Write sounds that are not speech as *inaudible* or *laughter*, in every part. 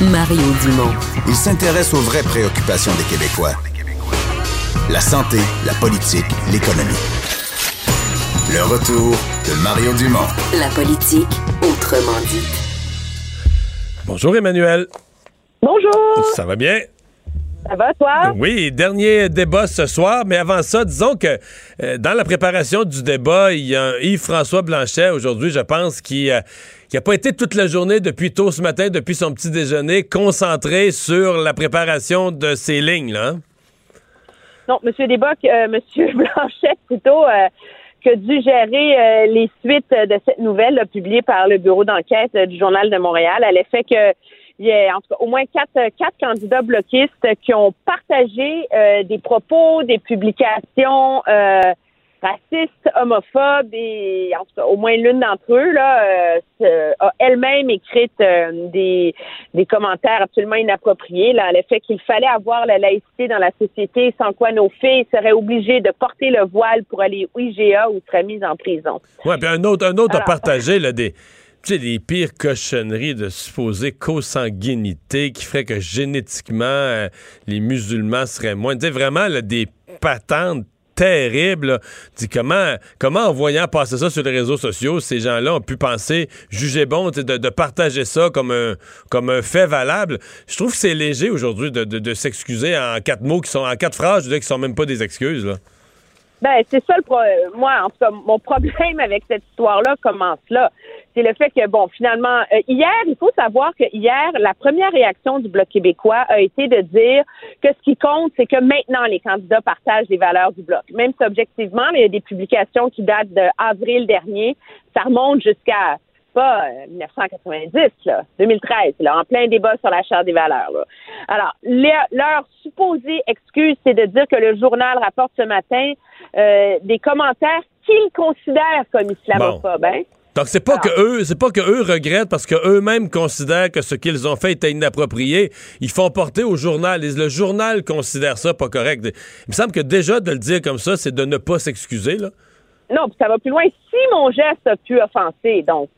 Mario Dumont. Il s'intéresse aux vraies préoccupations des Québécois. La santé, la politique, l'économie. Le retour de Mario Dumont. La politique, autrement dit. Bonjour Emmanuel. Bonjour. Ça va bien? Ça va, toi? Oui, dernier débat ce soir, mais avant ça, disons que euh, dans la préparation du débat, il y a Yves-François Blanchet aujourd'hui, je pense, qui, euh, qui n'a pas été toute la journée depuis tôt ce matin, depuis son petit déjeuner, concentré sur la préparation de ces lignes, là. hein? Non, M. Desboc, euh, *laughs* M. Blanchet, plutôt, euh, qui a dû gérer euh, les suites de cette nouvelle là, publiée par le bureau d'enquête euh, du Journal de Montréal à l'effet que il y a en tout cas au moins quatre, euh, quatre candidats bloquistes qui ont partagé euh, des propos, des publications euh, racistes, homophobes et en tout cas au moins l'une d'entre eux là euh, a elle-même écrit euh, des, des commentaires absolument inappropriés là, à l'effet qu'il fallait avoir la laïcité dans la société sans quoi nos filles seraient obligées de porter le voile pour aller au IGA ou seraient mises en prison. Ouais, puis un autre, un autre a partagé là, des, tu sais, les pires cochonneries de supposée consanguinité qui ferait que génétiquement, euh, les musulmans seraient moins. Tu sais, vraiment, des patentes terribles. Dis comment, comment en voyant passer ça sur les réseaux sociaux, ces gens-là ont pu penser, juger bon de, partager ça comme un, fait valable? Je trouve que c'est léger aujourd'hui de, s'excuser en quatre mots qui sont, en quatre phrases, je dire, qui sont même pas des excuses. Ben, c'est ça le pro moi, en tout cas, mon problème avec cette histoire-là commence là. C'est le fait que, bon, finalement, euh, hier, il faut savoir que hier, la première réaction du Bloc québécois a été de dire que ce qui compte, c'est que maintenant, les candidats partagent les valeurs du Bloc. Même si, objectivement, il y a des publications qui datent d'avril dernier, ça remonte jusqu'à pas euh, 1990, là, 2013, là, en plein débat sur la charte des valeurs. Là. Alors, le- leur supposée excuse, c'est de dire que le journal rapporte ce matin euh, des commentaires qu'ils considèrent comme islamophobes. Hein? Donc c'est pas Ah. que eux, c'est pas que eux regrettent parce que eux-mêmes considèrent que ce qu'ils ont fait était inapproprié. Ils font porter au journal. Le journal considère ça pas correct. Il me semble que déjà de le dire comme ça, c'est de ne pas s'excuser là. Non, puis ça va plus loin. Si mon geste a pu offenser, donc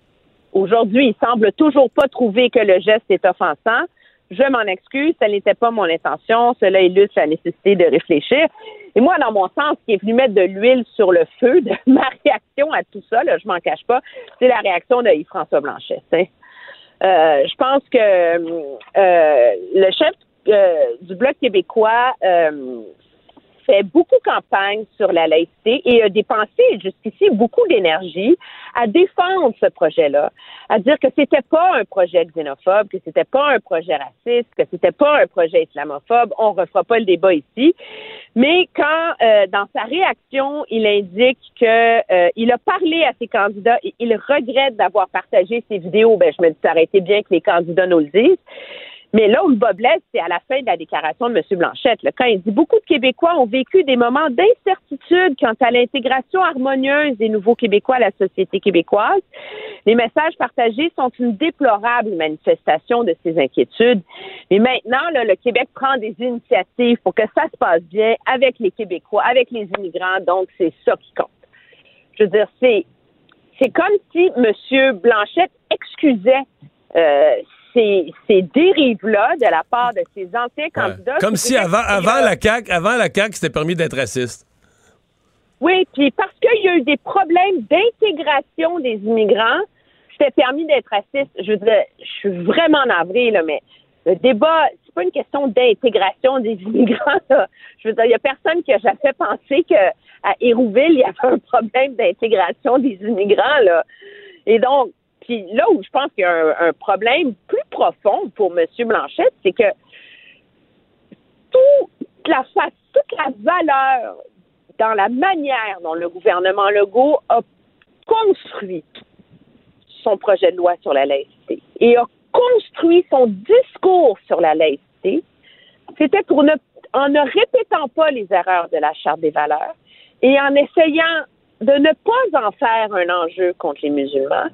aujourd'hui, il semble toujours pas trouver que le geste est offensant. Je m'en excuse, ce n'était pas mon intention. Cela illustre la nécessité de réfléchir. Et moi, dans mon sens, qui est venu mettre de l'huile sur le feu de *laughs* ma réaction à tout ça, là, je m'en cache pas, c'est la réaction de Yves-François Blanchet. Euh, je pense que euh, le chef euh, du Bloc québécois euh, fait beaucoup campagne sur la laïcité et a dépensé jusqu'ici beaucoup d'énergie à défendre ce projet-là, à dire que c'était pas un projet xénophobe, que c'était pas un projet raciste, que c'était pas un projet islamophobe. On refera pas le débat ici. Mais quand, euh, dans sa réaction, il indique que euh, il a parlé à ses candidats et il regrette d'avoir partagé ces vidéos, ben je me dis ça aurait été bien que les candidats nous le disent. Mais là où le bas c'est à la fin de la déclaration de M. Blanchette. là, quand il dit beaucoup de Québécois ont vécu des moments d'incertitude quant à l'intégration harmonieuse des nouveaux Québécois à la société québécoise. Les messages partagés sont une déplorable manifestation de ces inquiétudes. Mais maintenant, là, le Québec prend des initiatives pour que ça se passe bien avec les Québécois, avec les immigrants. Donc, c'est ça qui compte. Je veux dire, c'est c'est comme si M. Blanchette excusait euh, ces, ces dérives-là de la part de ses anciens Ouais. candidats. Comme si avant, avant la CAQ, avant la CAQ, c'était permis d'être raciste. Oui, puis parce qu'il y a eu des problèmes d'intégration des immigrants, c'était permis d'être raciste. Je veux dire, je suis vraiment navrée, là, mais le débat, c'est pas une question d'intégration des *laughs* immigrants. là. Je veux dire, il y a personne qui a jamais pensé que à Hérouville, il y avait un problème d'intégration des immigrants, là. Et donc, puis là où je pense qu'il y a un, problème plus profond pour M. Blanchette, c'est que toute la toute la valeur dans la manière dont le gouvernement Legault a construit son projet de loi sur la laïcité et a construit son discours sur la laïcité, c'était pour ne, en ne répétant pas les erreurs de la Charte des valeurs et en essayant de ne pas en faire un enjeu contre les musulmans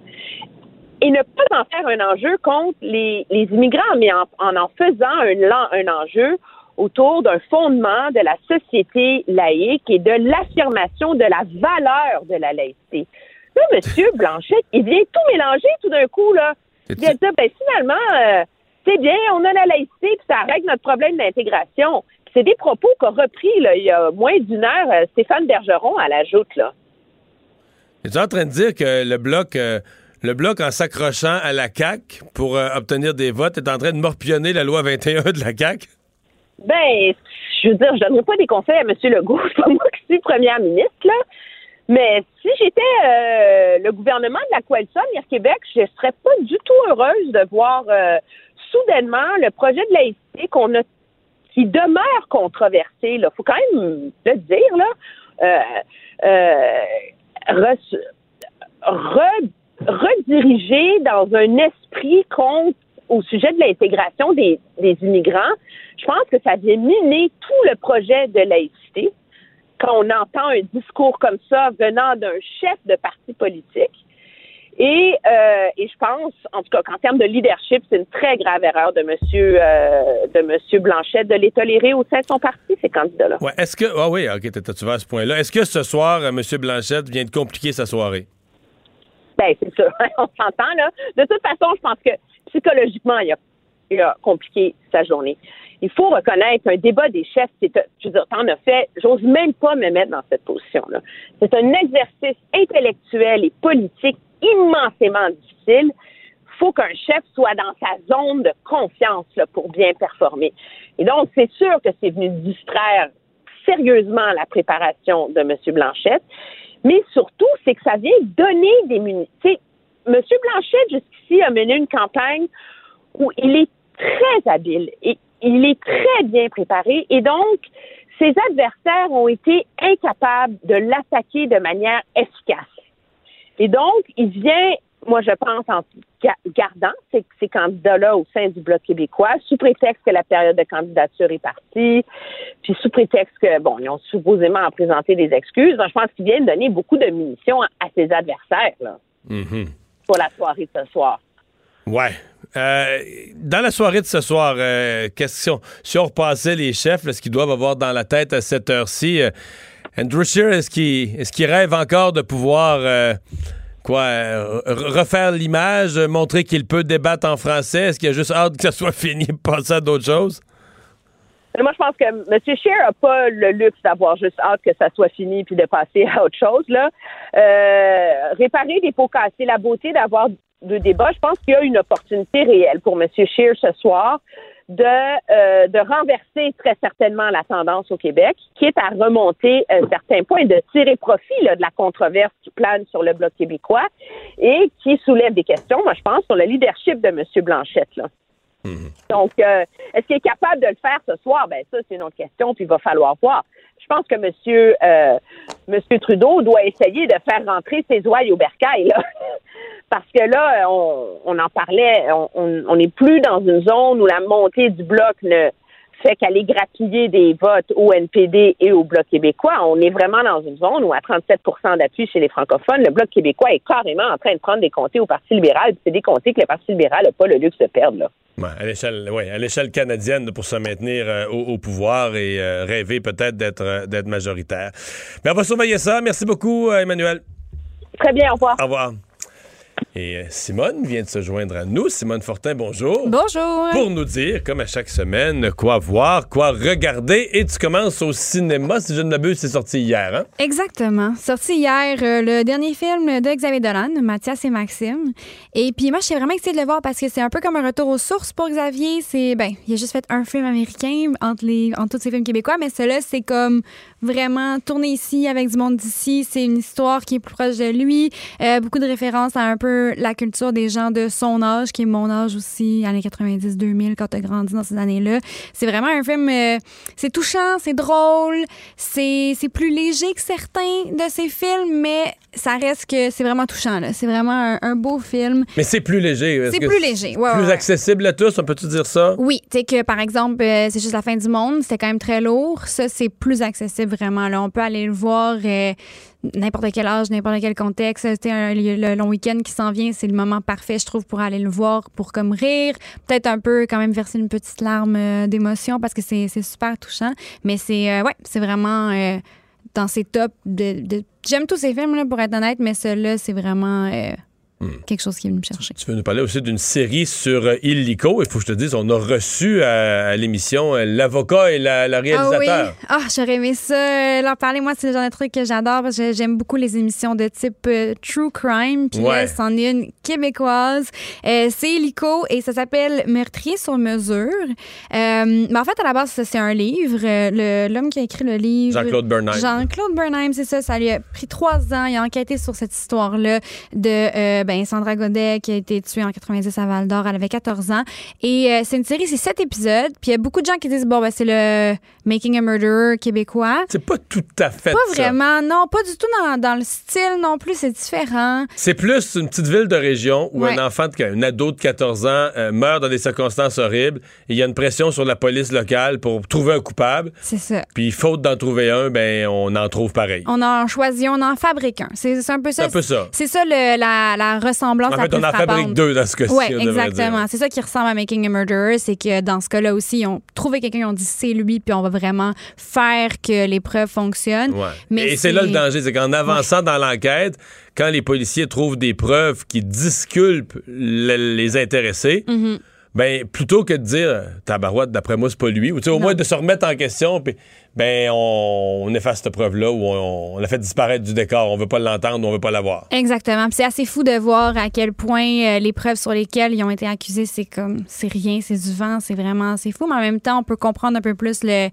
et ne pas en faire un enjeu contre les, les immigrants, mais en en, en faisant un, un enjeu autour d'un fondement de la société laïque et de l'affirmation de la valeur de la laïcité. Là, M. *laughs* Blanchet, il vient tout mélanger tout d'un coup, là. Il vient dire, ben finalement, euh, c'est bien, on a la laïcité, puis ça règle notre problème d'intégration. C'est des propos qu'a repris là, il y a moins d'une heure euh, Stéphane Bergeron à la joute. Là. Es-tu en train de dire que le bloc, euh, le bloc en s'accrochant à la CAQ pour euh, obtenir des votes, est en train de morpionner la loi 21 de la CAQ? Ben, je veux dire, je donnerai pas des conseils à M. Legault. *laughs* C'est pas moi qui suis première ministre, là. Mais si j'étais euh, le gouvernement de la coalition Avenir Québec, je serais pas du tout heureuse de voir euh, soudainement le projet de laïcité qu'on a qui demeure controversé. Il faut quand même le dire, là. Rediriger dans un esprit contre au sujet de l'intégration des, des immigrants, je pense que ça vient miner tout le projet de laïcité quand on entend un discours comme ça venant d'un chef de parti politique. Et, euh, et je pense, en tout cas, qu'en termes de leadership, c'est une très grave erreur de Monsieur euh, de Monsieur Blanchette de les tolérer au sein de son parti, ces candidats-là. Ouais, est-ce que ah oui, ok, tu vas à ce point-là. Est-ce que ce soir, euh, Monsieur Blanchette vient de compliquer sa soirée? Ben c'est ça, *laughs* on s'entend là. De toute façon, je pense que psychologiquement, il a, il a compliqué sa journée il faut reconnaître un débat des chefs, c'est, je veux dire, t'en as fait, j'ose même pas me mettre dans cette position-là. C'est un exercice intellectuel et politique immensément difficile. Il faut qu'un chef soit dans sa zone de confiance là, pour bien performer. Et donc, c'est sûr que c'est venu distraire sérieusement la préparation de M. Blanchette, mais surtout, c'est que ça vient donner des munitions. M. Blanchette, jusqu'ici, a mené une campagne où il est très habile et il est très bien préparé et donc ses adversaires ont été incapables de l'attaquer de manière efficace. Et donc, il vient, moi je pense, en gardant ces, ces candidats-là au sein du Bloc québécois, sous prétexte que la période de candidature est partie, puis sous prétexte que, bon, ils ont supposément présenté des excuses. Donc, je pense qu'il vient de donner beaucoup de munitions à, ses adversaires, là, mm-hmm. pour la soirée de ce soir. Ouais. Euh, dans la soirée de ce soir, euh, question, si on repassait les chefs, ce qu'ils doivent avoir dans la tête à cette heure-ci, euh, Andrew Scheer, est-ce qu'il est rêve encore de pouvoir quoi refaire l'image, montrer qu'il peut débattre en français? Est-ce qu'il a juste hâte que ça soit *laughs* fini et passer à d'autres choses? Moi, je pense que M. Scheer n'a pas le luxe d'avoir juste hâte que ça soit fini puis de passer à autre chose. Là. réparer des pots cassés, la beauté d'avoir de débat, je pense qu'il y a une opportunité réelle pour M. Scheer ce soir de, euh, de renverser très certainement la tendance au Québec, qui est à remonter euh, certains points, de tirer profit de la controverse qui plane sur le Bloc québécois et qui soulève des questions, moi je pense, sur le leadership de M. Blanchette. Là. Mhm. Donc, euh, est-ce qu'il est capable de le faire ce soir? Ben ça, c'est une autre question, puis il va falloir voir. Je pense que Monsieur, Monsieur Trudeau doit essayer de faire rentrer ses ouailles au bercail. Là. *laughs* parce que là, on, en parlait, on n'est plus dans une zone où la montée du bloc ne fait qu'aller grappiller des votes au NPD et au Bloc québécois. On est vraiment dans une zone où, à 37% d'appui chez les francophones, le Bloc québécois est carrément en train de prendre des comtés au Parti libéral. C'est des comtés que le Parti libéral n'a pas le luxe de perdre. Là. Ouais, à l'échelle ouais, canadienne pour se maintenir euh, au, pouvoir et euh, rêver peut-être d'être euh, d'être majoritaire. Mais on va surveiller ça. Merci beaucoup, Emmanuel. Très bien, au revoir. Au revoir. Et euh, Simone vient de se joindre à nous. Simone Fortin, bonjour. Bonjour. Pour nous dire, comme à chaque semaine, quoi voir, quoi regarder. Et tu commences au cinéma, si je ne m'abuse, c'est sorti hier. Hein? Exactement. Sorti hier, euh, le dernier film de Xavier Dolan, Mathias et Maxime. Et puis moi, je suis vraiment excitée de le voir parce que c'est un peu comme un retour aux sources pour Xavier. C'est, ben, il a juste fait un film américain entre, les, entre tous ses films québécois, mais celui-là, c'est comme vraiment tourné ici avec du monde d'ici. C'est une histoire qui est plus proche de lui. Euh, beaucoup de références à un peu la culture des gens de son âge, qui est mon âge aussi, années 90-2000, quand tu as grandi dans ces années-là. C'est vraiment un film, euh, c'est touchant, c'est drôle, c'est plus léger que certains de ces films, mais ça reste que c'est vraiment touchant. C'est vraiment un, beau film. Mais c'est plus léger. C'est plus léger, ouais, Plus accessible à tous, on peut-tu dire ça? Oui, tu sais que par exemple, euh, c'est juste la fin du monde, c'était quand même très lourd. Ça, c'est plus accessible vraiment. Là, on peut aller le voir. Euh, n'importe quel âge, n'importe quel contexte. Un, le long week-end qui s'en vient, c'est le moment parfait, je trouve, pour aller le voir, pour comme rire, peut-être un peu quand même verser une petite larme euh, d'émotion parce que c'est super touchant. Mais c'est euh, ouais, c'est vraiment dans ces tops de, J'aime tous ces films là, pour être honnête, mais celui-là, c'est vraiment quelque chose qui est venu me chercher. Tu veux nous parler aussi d'une série sur euh, Illico. Il faut que je te dise, on a reçu à, à l'émission euh, l'avocat et la, la Ah réalisateur. oui, ah, j'aurais aimé ça. euh, leur parler, moi, c'est le genre de truc que j'adore parce que j'aime beaucoup les émissions de type euh, True Crime. Puis Ouais. là, c'en est une québécoise. Euh, c'est Illico et ça s'appelle Meurtrier sur mesure. Euh, mais en fait, à la base, c'est un livre. Euh, L'homme qui a écrit le livre. Jean-Claude Bernheim. Jean-Claude Bernheim, c'est ça. Ça lui a pris trois ans. Il a enquêté sur cette histoire-là de euh, ben, Sandra Godet qui a été tuée en 90 à Val d'Or. Elle avait 14 ans. Et euh, c'est une série, c'est sept épisodes. Puis il y a beaucoup de gens qui disent, bon, ben, c'est le Making a Murderer québécois. C'est pas tout à fait Pas ça. vraiment, non, pas du tout dans, dans le style non plus, c'est différent. C'est plus une petite ville de région où Ouais. un enfant, de, un ado de 14 ans euh, meurt dans des circonstances horribles. et Il y a une pression sur la police locale pour trouver un coupable. C'est ça. Puis faute d'en trouver un, ben on en trouve pareil. On en choisit, on en fabrique un. C'est c'est un peu ça. C'est un peu ça. C'est ça le- la, la ressemblance En fait, on en fabrique deux dans ce cas-ci. Oui, exactement. C'est ça qui ressemble à Making a Murderer, c'est que dans ce cas-là aussi, ils ont trouvé quelqu'un, ils ont dit c'est lui, puis on va vraiment faire que les preuves fonctionnent. Ouais. Mais Et c'est là le danger, c'est qu'en avançant dans l'enquête, quand les policiers trouvent des preuves qui disculpent le- les intéressés, Mhm. ben plutôt que de dire tabarouette, d'après moi c'est pas lui, ou tu sais, au Non. moins de se remettre en question, puis ben on, efface cette preuve-là ou on, on la fait disparaître du décor, on veut pas l'entendre, on veut pas la voir. Exactement. C'est assez fou de voir à quel point euh, les preuves sur lesquelles ils ont été accusés, c'est comme, c'est rien, c'est du vent, c'est vraiment, c'est fou. Mais en même temps, on peut comprendre un peu plus le,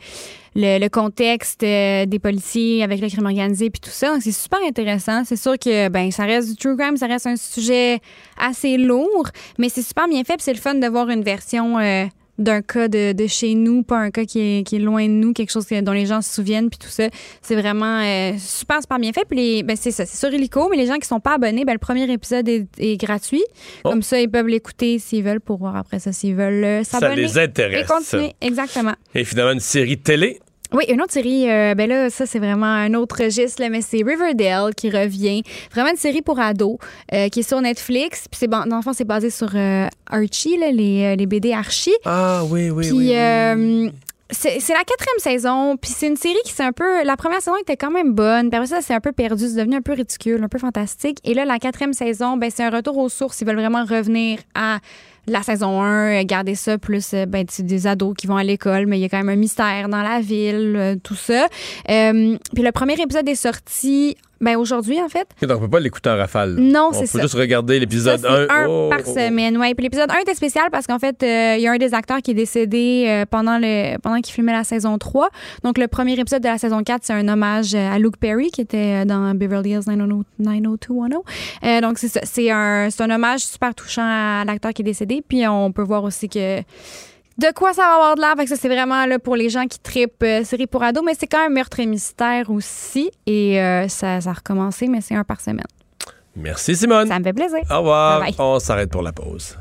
le, contexte euh, des policiers avec le crime organisé puis tout ça. C'est super intéressant. C'est sûr que, ben, ça reste du true crime, ça reste un sujet assez lourd, mais c'est super bien fait. C'est le fun de voir une version. euh, d'un cas de, de chez nous, pas un cas qui est, qui est loin de nous, quelque chose dont les gens se souviennent, puis tout ça. C'est vraiment euh, super, super bien fait. Puis les, ben c'est ça, c'est sur Illico, mais les gens qui sont pas abonnés, ben le premier épisode est, est gratuit. Oh. Comme ça, ils peuvent l'écouter s'ils veulent pour voir après ça s'ils veulent euh, Ça s'abonner. les Et intéresse. continuer, exactement. Et finalement, une série télé. Oui, une autre série, euh, ben là, ça, c'est vraiment un autre registre, là, mais c'est Riverdale qui revient. Vraiment une série pour ados euh, qui est sur Netflix. Puis, c'est, bon, dans le fond, c'est basé sur euh, Archie, là, les, les BD Archie. Ah oui, oui, Puis, euh, c'est c'est la quatrième saison, puis c'est une série qui c'est un peu. La première saison était quand même bonne, puis après ça, c'est un peu perdu, c'est devenu un peu ridicule, un peu fantastique. Et là, la quatrième saison, ben, c'est un retour aux sources. Ils veulent vraiment revenir à la saison 1, euh, garder ça, plus euh, ben, c'est des ados qui vont à l'école, mais il y a quand même un mystère dans la ville, euh, tout ça. Euh, puis le premier épisode est sorti ben, aujourd'hui, en fait. Donc, on peut pas l'écouter en rafale. Non, on c'est peut ça. juste regarder l'épisode c'est 1. un Oh, par oh, oh. semaine. Ouais. Puis l'épisode 1 était spécial parce qu'en fait, euh, il y a un des acteurs qui est décédé euh, pendant le pendant qu'il filmait la saison 3. Donc le premier épisode de la saison 4, c'est un hommage à Luke Perry qui était dans Beverly Hills 90210. Euh, donc c'est ça, c'est un c'est un hommage super touchant à l'acteur qui est décédé. Puis on peut voir aussi que de quoi ça va avoir de l'air. Fait que ça, c'est vraiment là, pour les gens qui tripent euh, série pour ados, mais c'est quand même meurtre et mystère aussi. Et euh, ça, ça a recommencé, mais c'est un par semaine. Merci, Simone. Ça me fait plaisir. Au revoir. Bye bye. On s'arrête pour la pause.